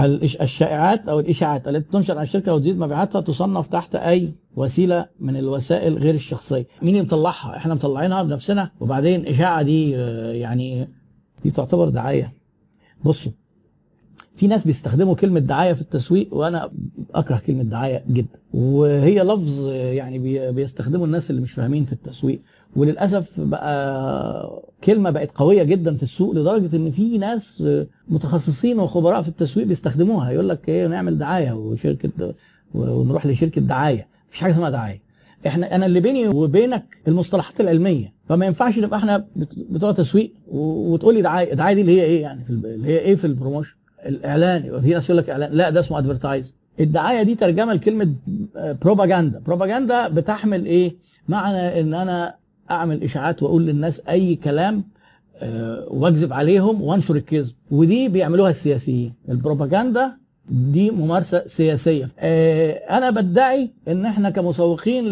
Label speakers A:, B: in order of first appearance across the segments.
A: الشائعات أو الإشاعات التي تنشر عن الشركة وتزيد مبيعاتها تصنف تحت أي وسيلة من الوسائل غير الشخصية. مين اللي مطلعها؟ إحنا مطلعينها بنفسنا. وبعدين إشاعة دي آه، يعني دي تعتبر دعاية. بصوا في ناس بيستخدموا كلمة دعاية في التسويق وأنا أكره كلمة دعاية جدا. وهي لفظ يعني بي- بيستخدمه الناس اللي مش فاهمين في التسويق. وللأسف بقى كلمة بقت قوية جدا في السوق لدرجة إن في ناس متخصصين وخبراء في التسويق بيستخدموها. يقول لك إيه نعمل دعاية وشركة ونروح لشركة دعاية. مفيش حاجة اسمها دعاية. إحنا أنا اللي بيني وبينك المصطلحات العلمية. فما ينفعش نبقى إحنا بت- بتوع تسويق وتقول لي دعاية. الدعايه دي اللي هي إيه يعني في اللي هي إيه في ال promotion؟ الإعلان. في ناس يقول لك إعلان. لا ده اسمه advertise الدعاية دي ترجمة لكلمة بروباجندا بروباجندا بتحمل إيه؟ معنى إن أنا أعمل إشاعات وأقول للناس أي كلام آه، وأكذب عليهم وأنشر الكذب. ودي بيعملوها السياسيين. البروباجندا دي ممارسة سياسية. آه، أنا بدعي إن إحنا كمسوقين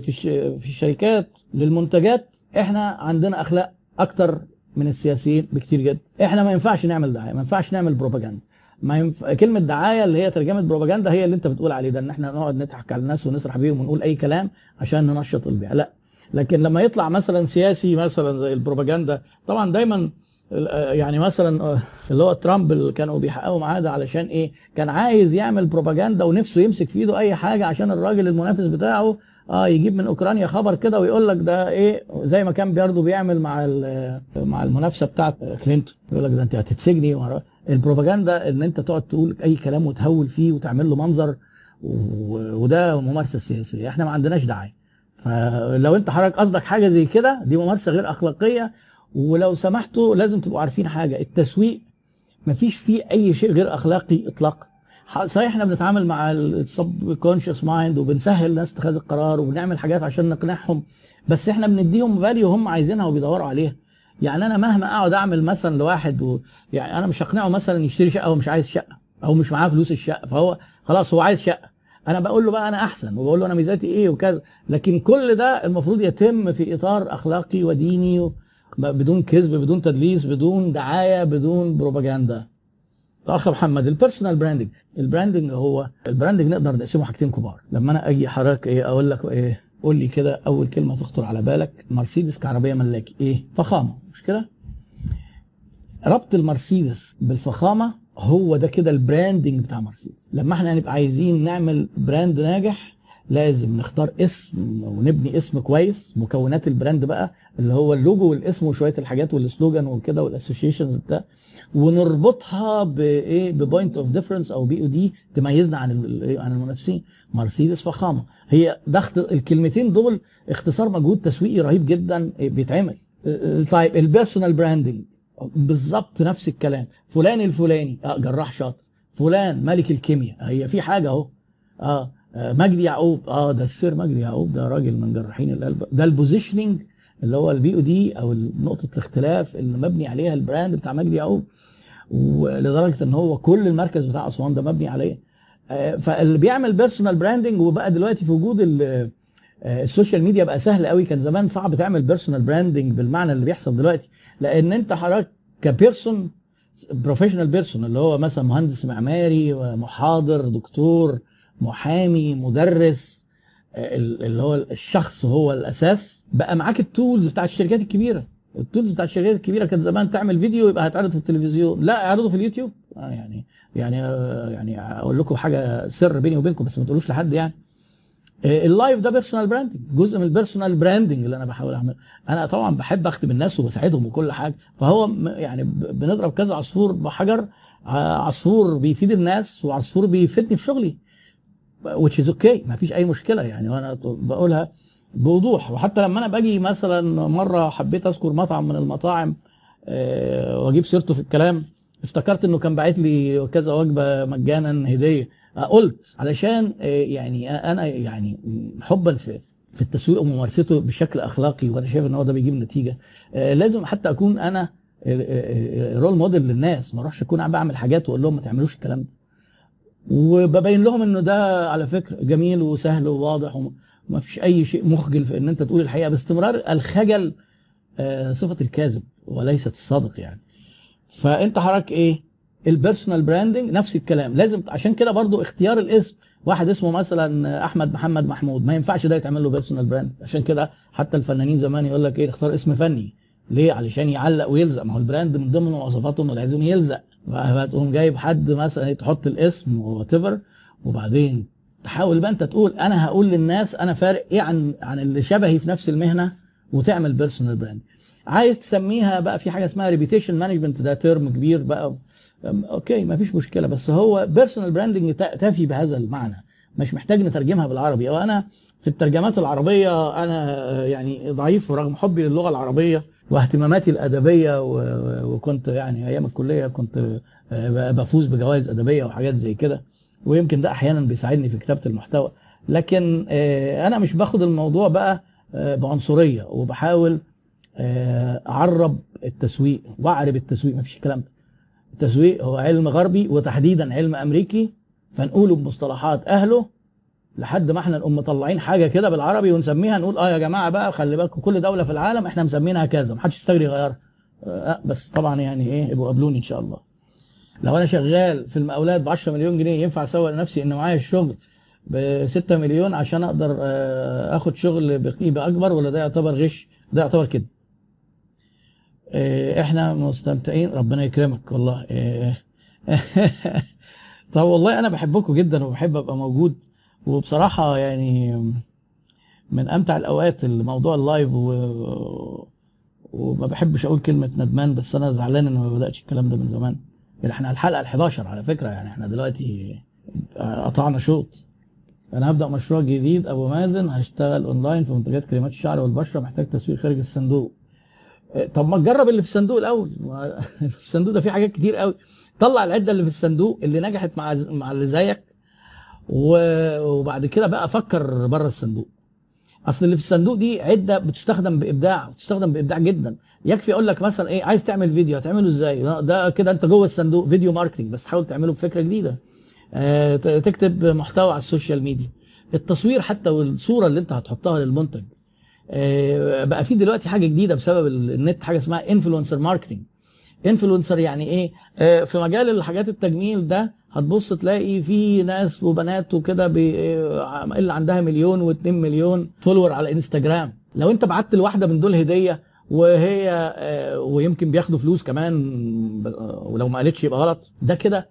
A: في الشركات للمنتجات إحنا عندنا أخلاق أكتر من السياسيين بكتير جدا. إحنا ما ينفعش نعمل دعاية ما ينفعش نعمل بروباجندا ما ينف... كلمة دعاية اللي هي ترجمة بروباجندا هي اللي أنت بتقول عليه ده إن إحنا نقعد نضحك على الناس ونسرح بيهم ونقول أي كلام عشان ننشط البيع لا لكن لما يطلع مثلا سياسي مثلا زي البروباجندا طبعا دايما ال- يعني مثلا آه، اللي هو ترامب اللي كانوا بيحققوا معاه ده علشان إيه؟ كان عايز يعمل بروباجندا ونفسه يمسك في إيده أي حاجة عشان الراجل المنافس بتاعه آه يجيب من أوكرانيا خبر كده ويقول لك ده إيه؟ زي ما كان برضه بيعمل مع ال- مع المنافسة بتاعت كلينتون. يقول لك ده أنت هتتسجني البروباجندا إن أنت تقعد تقول أي كلام وتهول فيه وتعمل له منظر وده ممارسة سياسية. إحنا ما عندناش داعي. فلو انت حضرتك قصدك حاجة زي كده دي ممارسة غير أخلاقية ولو سمحتوا لازم تبقوا عارفين حاجة التسويق مفيش فيه أي شيء غير أخلاقي إطلاقا. صحيح إحنا بنتعامل مع ال subconscious mind وبنسهل الناس اتخاذ القرار وبنعمل حاجات عشان نقنعهم بس إحنا بنديهم value هم عايزينها وبيدوروا عليها. يعني أنا مهما أقعد أعمل مثلا لواحد و... يعني أنا مش هقنعه مثلا يشتري شقة ومش عايز شقة أو مش معاه فلوس الشقة فهو خلاص هو عايز شقة. أنا بقول له بقى أنا احسن وبقول له أنا ميزاتي إيه وكذا. لكن كل ده المفروض يتم في اطار اخلاقي وديني. بدون كذب بدون تدليس بدون دعاية بدون بروباجندا. الأخ محمد ال personal branding ال branding هو ال branding نقدر نقسمه حاجتين كبار. لما أنا أجي حضرتك إيه أقول لك إيه قول لي كده أول كلمة تخطر على بالك. مرسيدس كعربية ملاكي إيه؟ فخامة. مش كده؟ ربط المرسيدس بالفخامة هو ده كده ال branding بتاع مرسيدس. لما إحنا هنبقى عايزين نعمل brand ناجح لازم نختار اسم ونبني اسم كويس. مكونات ال brand بقى اللي هو اللوجو والاسم وشوية الحاجات وال slogan وكده والاسوشيشنز بتاع ونربطها بايه ب point of difference أو POD تميزنا عن عن المنافسين. مرسيدس فخامة. هي ده الكلمتين دول اختصار مجهود تسويقي رهيب جدا بيتعمل. طيب ال personal branding بالظبط نفس الكلام. فلان الفلاني آه جراح شاطر. فلان ملك الكيمياء. هي في حاجة أهو. آه آه، مجدي يعقوب. آه ده السير مجدي يعقوب ده راجل من جراحين القلب. ده ال positioning اللي هو ال POD أو نقطة الاختلاف اللي مبني عليها ال brand بتاع مجدي يعقوب. ولدرجة إن هو كل المركز بتاع أسوان ده مبني عليه. آه، فاللي بيعمل personal branding وبقى دلوقتي في وجود ال social media بقى سهل قوي. كان زمان صعب تعمل personal branding بالمعنى اللي بيحصل دلوقتي لأن أنت حضرتك ك person professional person اللي هو مثلا مهندس معماري محاضر دكتور محامي مدرس آه، ال- اللي هو الشخص هو الأساس. بقى معاك ال tools بتاع الشركات الكبيرة. ال tools بتاع الشركات الكبيرة كان زمان تعمل فيديو يبقى هيتعرض في التلفزيون. لا اعرضه في اليوتيوب. آه يعني يعني آه يعني أقول لكم حاجة سر بيني وبينكم بس ما تقولوش لحد يعني. آه، ال live ده personal branding جزء من ال personal branding اللي أنا بحاول أعمله. أنا طبعا بحب اخدم الناس وبساعدهم وكل حاجة. فهو يعني بنضرب كذا عصفور بحجر ع- عصفور بيفيد الناس وعصفور بيفيدني في شغلي. Which is okay ما فيش أي مشكلة يعني. وأنا بقولها بوضوح. وحتى لما أنا باجي مثلا مرة حبيت أذكر مطعم من المطاعم آه، وأجيب سيرته في الكلام افتكرت إنه كان باعت لي كذا وجبة مجانا هدية. آه، قلت علشان آه، يعني أنا يعني حبا في في التسويق وممارسته بشكل أخلاقي وأنا شايف إن هو ده بيجيب نتيجة. آه، لازم حتى أكون أنا رول موديل للناس. ما أروحش أكون عم بعمل حاجات وأقول لهم ما تعملوش الكلام ده. وببين لهم إنه ده على فكرة جميل وسهل وواضح وما فيش أي شيء مخجل في إن أنت تقول الحقيقة. باستمرار الخجل آه، صفة الكاذب وليست الصادق يعني. فانت حضرتك إيه؟ ال personal branding نفس الكلام. لازم عشان كده برضو اختيار الاسم واحد اسمه مثلا أحمد محمد محمود. ما ينفعش ده يتعمل له personal brand عشان كده حتى الفنانين زمان يقول لك إيه؟ اختار اسم فني. ليه؟ علشان يعلق ويلزق. ما هو ال brand من ضمن مواصفاته إنه لازم يلزق. فتقوم جايب حد مثلا تحط الاسم وات وبعدين تحاول بقى انت تقول أنا هقول للناس أنا فارق إيه عن عن اللي شبهي في نفس المهنة وتعمل personal brand عايز تسميها بقى في حاجة اسمها reputation management ده term كبير بقى. okay ما فيش مشكلة. بس هو personal branding كافي بهذا المعنى. مش محتاج نترجمها بالعربي. وأنا في الترجمات العربية أنا يعني ضعيف ورغم حبي للغة العربية واهتماماتي الأدبية وكنت يعني أيام الكلية كنت بفوز بجوائز أدبية وحاجات زي كده. ويمكن ده أحيانا بيساعدني في كتابة المحتوى. لكن أنا مش باخد الموضوع بقى بعنصرية. وبحاول اعرب التسويق وأعرب التسويق ما فيش الكلام ده. التسويق هو علم غربي وتحديدا علم أمريكي فنقوله بمصطلحات أهله لحد ما إحنا نقوم مطلعين حاجة كده بالعربي ونسميها نقول آه يا جماعة بقى خلي بالكم كل دولة في العالم إحنا مسمينها كذا محدش يستجري يغيرها. آه بس طبعا يعني إيه يبقوا قابلوني إن شاء الله. لو أنا شغال في المقاولات ب 10 مليون جنيه ينفع أسوق لنفسي إن معايا الشغل ب 6 مليون عشان أقدر آه آخد شغل بقيمة أكبر ولا ده يعتبر غش؟ ده يعتبر كده. آه إحنا مستمتعين. ربنا يكرمك والله. طب والله أنا بحبكم جدا وبحب أبقى موجود. وبصراحة يعني من أمتع الأوقات الموضوع اللايف و... وما بحبش أقول كلمة ندمان بس أنا زعلان إن ما بدأتش الكلام ده من زمان. يعني إحنا الحلقة ال 11 على فكرة يعني إحنا دلوقتي قطعنا شوط. أنا هبدأ مشروع جديد أبو مازن هشتغل أونلاين في منتجات كريمات الشعر والبشرة محتاج تسويق خارج الصندوق. طب ما تجرب اللي في الصندوق الأول. في الصندوق ده فيه حاجات كتير قوي. طلع العدة اللي في الصندوق اللي نجحت مع مع اللي زيك وبعد كده بقى أفكر بره الصندوق. أصل اللي في الصندوق دي عدة بتستخدم بإبداع بتستخدم بإبداع جدا. يكفي أقول لك مثلا إيه عايز تعمل فيديو هتعمله إزاي؟ ده كده أنت جوه الصندوق video marketing بس تحاول تعمله بفكرة جديدة. آه تكتب محتوى على ال social media. التصوير حتى والصورة اللي أنت هتحطها للمنتج بقى في دلوقتي حاجة جديدة بسبب النت حاجة اسمها influencer marketing influencer يعني إيه؟ آه في مجال الحاجات التجميل ده هتبص تلاقي في ناس وبنات وكده اللي عندها مليون واتنين مليون follower على انستجرام لو انت بعت لواحدة من دول هدية وهي ويمكن بياخدوا فلوس كمان ولو ما قالتش يبقى غلط. ده كده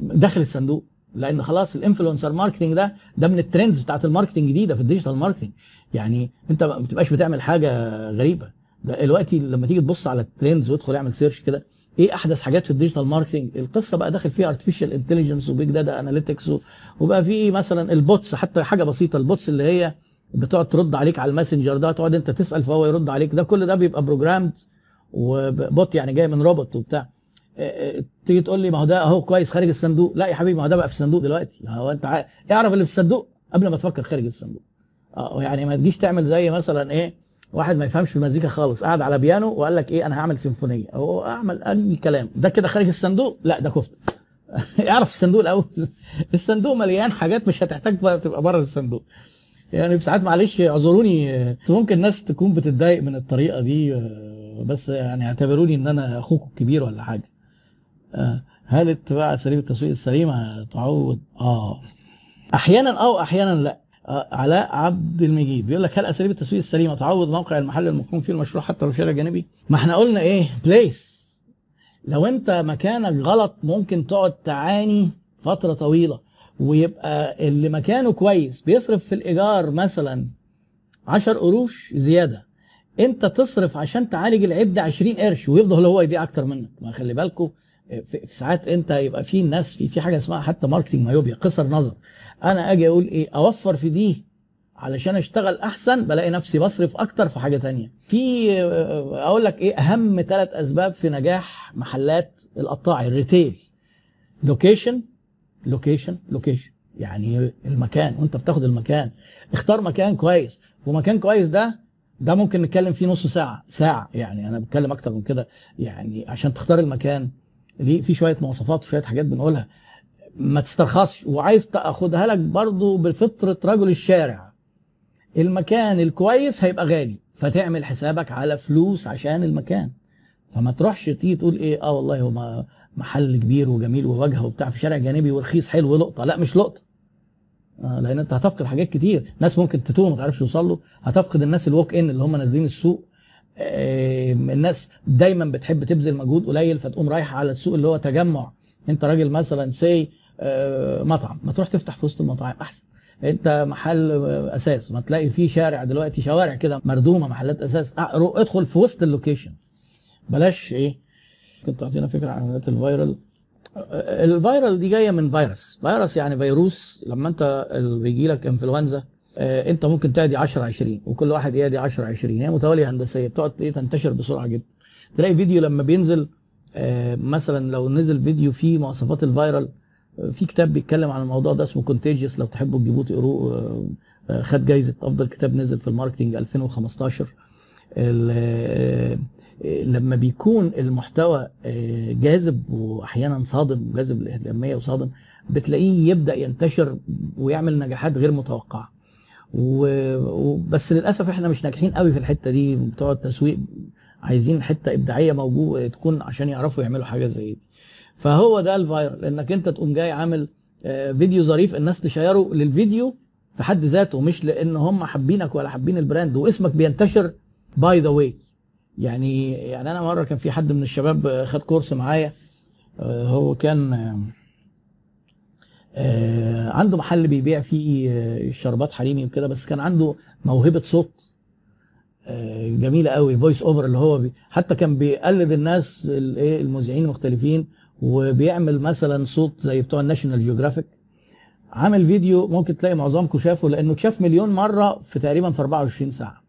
A: داخل الصندوق. لأن خلاص ال influencer marketing ده ده من ال trends بتاعت ال marketing الجديده في ال digital marketing يعني أنت ما بتبقاش بتعمل حاجة غريبة. دلوقتي لما تيجي تبص على ال trends وادخل اعمل search كده إيه أحدث حاجات في ال digital marketing القصة بقى داخل فيها artificial intelligence و big data analytics وبقى في مثلا ال bots حتى حاجة بسيطة ال bots اللي هي بتقعد ترد عليك على ال Messenger ده تقعد أنت تسأل فهو يرد عليك. ده كل ده بيبقى programmed و bot يعني جاي من روبوت وبتاع. تيجي تقول لي ما هو ده اهو كويس خارج الصندوق. لا يا حبيبي ما هو ده بقى في الصندوق دلوقتي. هو انت عارف اعرف اللي في الصندوق قبل ما تفكر خارج الصندوق. آه يعني ما تجيش تعمل زي مثلا إيه واحد ما يفهمش في المزيكا خالص قعد على بيانو وقال لك إيه أنا هعمل سيمفونية. هو اعمل اي كلام. ده كده خارج الصندوق؟ لا ده كفته. اعرف الصندوق الأول. الصندوق مليان حاجات مش هتحتاج تبقى بره الصندوق. يعني ساعات معلش اعذروني ممكن ناس تكون بتتضايق من الطريقة دي بس يعني اعتبروني ان أنا اخوكم الكبير ولا حاجة. هل اتباع اساليب التسويق السليمه تعود؟ آه. أحيانا أو أحيانا لا. علاء عبد المجيد بيقول لك هل أساليب التسويق السليمة تعوض موقع المحل المقيم فيه المشروع حتى لو شارع جانبي؟ ما إحنا قلنا إيه؟ بليس لو أنت مكانك غلط ممكن تقعد تعاني فترة طويلة ويبقى اللي مكانه كويس بيصرف في الإيجار مثلا 10 قروش زيادة. أنت تصرف عشان تعالج العيب ده 20 قرش ويفضل هو يبيع أكتر منك. ما خلي بالكم في ساعات انت يبقى في ناس في في حاجة اسمها حتى marketing myopia قصر نظر. أنا أجي أقول إيه اوفر في دي علشان اشتغل احسن بلاقي نفسي بصرف أكتر في حاجة تانية. في أقول لك إيه اهم ثلاث اسباب في نجاح محلات القطاعي ال retail. location location location يعني المكان وانت بتاخد المكان. اختار مكان كويس. ومكان كويس ده ده ممكن نتكلم فيه نص ساعة ساعة. يعني أنا بتكلم أكتر من كده. يعني عشان تختار المكان. ليه في شوية مواصفات وشوية حاجات بنقولها. ما تسترخصش. وعايز تاخدها لك برضو بفطرة رجل الشارع. المكان الكويس هيبقى غالي. فتعمل حسابك على فلوس عشان المكان. فما تروحش تيجي تقول إيه آه والله هو محل كبير وجميل وواجهه وبتاع في شارع جانبي ورخيص حلو ولقطه لا مش لقطة. آه لأن أنت هتفقد حاجات كتير. ناس ممكن تتوه ما تعرفش توصل له هتفقد الناس ال walk in اللي هم نازلين السوق. الناس دايما بتحب تبذل مجهود قليل فتقوم رايحه على السوق اللي هو تجمع. انت راجل مثلا سي آه مطعم ما تروح تفتح في وسط المطاعم أحسن. انت محل أثاث. ما تلاقي في شارع دلوقتي شوارع كده مردومة محلات أثاث. ادخل في وسط ال location. بلاش إيه كنت تعطينا فكرة عن عمليات ال viral. ال viral دي جاية من فيروس. فيروس يعني فيروس لما انت بيجي لك إنفلونزا انت ممكن تعدي 10 20 وكل واحد يعدي 10 20 هي متوالية هندسية بتقعد تنتشر بسرعة جدا. تلاقي فيديو لما بينزل مثلا لو نزل فيديو فيه مواصفات ال viral في كتاب بيتكلم عن الموضوع ده اسمه Contagious لو تحبوا تجيبوه تقروه خد جايزة. أفضل كتاب نزل في ال marketing 2015 لما بيكون المحتوى جاذب واحيانا صادم جاذب للاهتماميه وصادم بتلاقيه يبدأ ينتشر ويعمل نجاحات غير متوقعة. وبس للأسف إحنا مش ناجحين قوي في الحتة دي بتوع التسويق. عايزين حتة إبداعية موجوده تكون عشان يعرفوا يعملوا حاجة زي دي. فهو ده ال viral إنك أنت تقوم جاي عامل فيديو ظريف الناس تشيره للفيديو في حد ذاته مش لأن هم حابينك ولا حابين ال brand واسمك بينتشر by the way يعني يعني أنا مرة كان في حد من الشباب خد course معايا هو كان عنده محل بيبيع فيه شربات حريمي وكده بس كان عنده موهبة صوت جميلة قوي ال voice over اللي هو بي حتى كان بيقلد الناس الايه المذيعين المختلفين وبيعمل مثلا صوت زي بتوع ال National Geographic عامل فيديو ممكن تلاقي معظمكم شافه لأنه اتشاف مليون مرة في تقريبا في 24 ساعة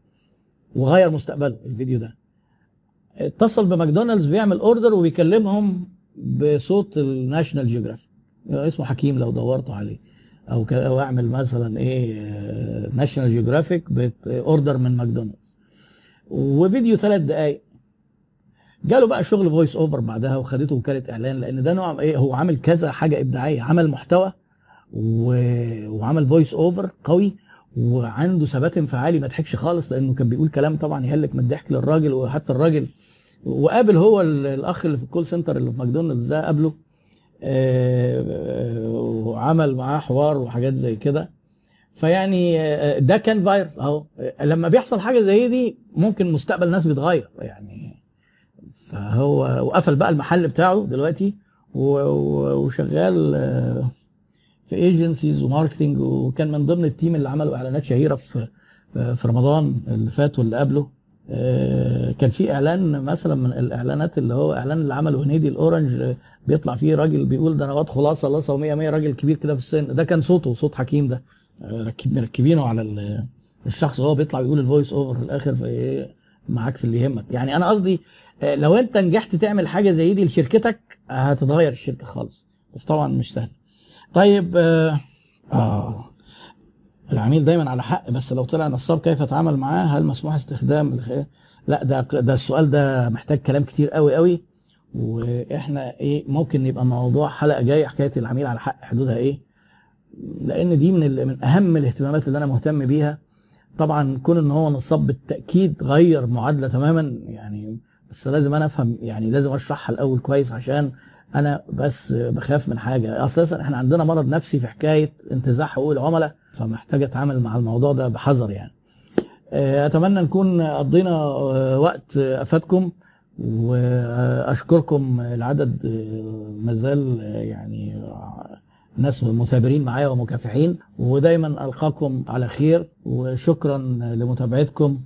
A: وغير مستقبله الفيديو ده. اتصل بماكدونالدز بيعمل order وبيكلمهم بصوت ال National Geographic اسمه حكيم لو دورتوا عليه. أو أو أعمل مثلا إيه National Geographic order من ماكدونالدز. وفيديو ثلاث دقائق جاله بقى شغل voice over بعدها وخدته وكالة إعلان لأن ده نوع إيه هو عامل كذا حاجة إبداعية. عمل محتوى و... وعمل voice over قوي وعنده ثبات انفعالي ما ضحكش خالص لأنه كان بيقول كلام طبعا يهلك من الضحك للراجل وحتى الراجل وقابل هو الأخ اللي في ال call center اللي في ماكدونالدز ده قابله وعمل معاه حوار وحاجات زي كده. فيعني ده كان viral أهو. لما بيحصل حاجة زي دي ممكن مستقبل الناس بيتغير يعني. فهو وقفل بقى المحل بتاعه دلوقتي وشغال في agencies و marketing وكان من ضمن ال team اللي عملوا إعلانات شهيرة في في رمضان اللي فات واللي قبله. كان في إعلان مثلا من الإعلانات اللي هو إعلان اللي عمله هنيدي ل Orange بيطلع فيه راجل بيقول ده أنا واد خلاصة الله 100 100 راجل كبير كده في السن. ده كان صوته صوت حكيم ده. مركبينه على الشخص وهو بيطلع بيقول ال voice over في الآخر في معاك في اللي يهمك. يعني أنا قصدي لو أنت نجحت تعمل حاجة زي دي لشركتك هتتغير الشركة خالص. بس طبعا مش سهل. طيب آه, آه. العميل دايما على حق بس لو طلع نصاب كيف أتعامل معاه؟ هل مسموح استخدام الخير لا ده ده السؤال ده محتاج كلام كتير قوي قوي. وإحنا إيه ممكن يبقى موضوع حلقة جاية حكاية العميل على حق حدودها إيه. لأن دي من من أهم الاهتمامات اللي أنا مهتم بيها. طبعا كون إن هو نصاب بالتأكيد غير معادلة تماما يعني بس لازم أنا أفهم يعني لازم أشرحها الأول كويس عشان أنا بس بخاف من حاجة. أساسا إحنا عندنا مرض نفسي في حكاية انتزاع حقوق العملاء فمحتاج أتعامل مع الموضوع ده بحذر يعني. أتمنى نكون قضينا وقت أفادكم وأشكركم العدد مازال يعني ناس مثابرين معايا ومكافحين. ودايما ألقاكم على خير وشكرا لمتابعتكم.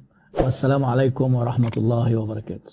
A: والسلام عليكم ورحمة الله وبركاته.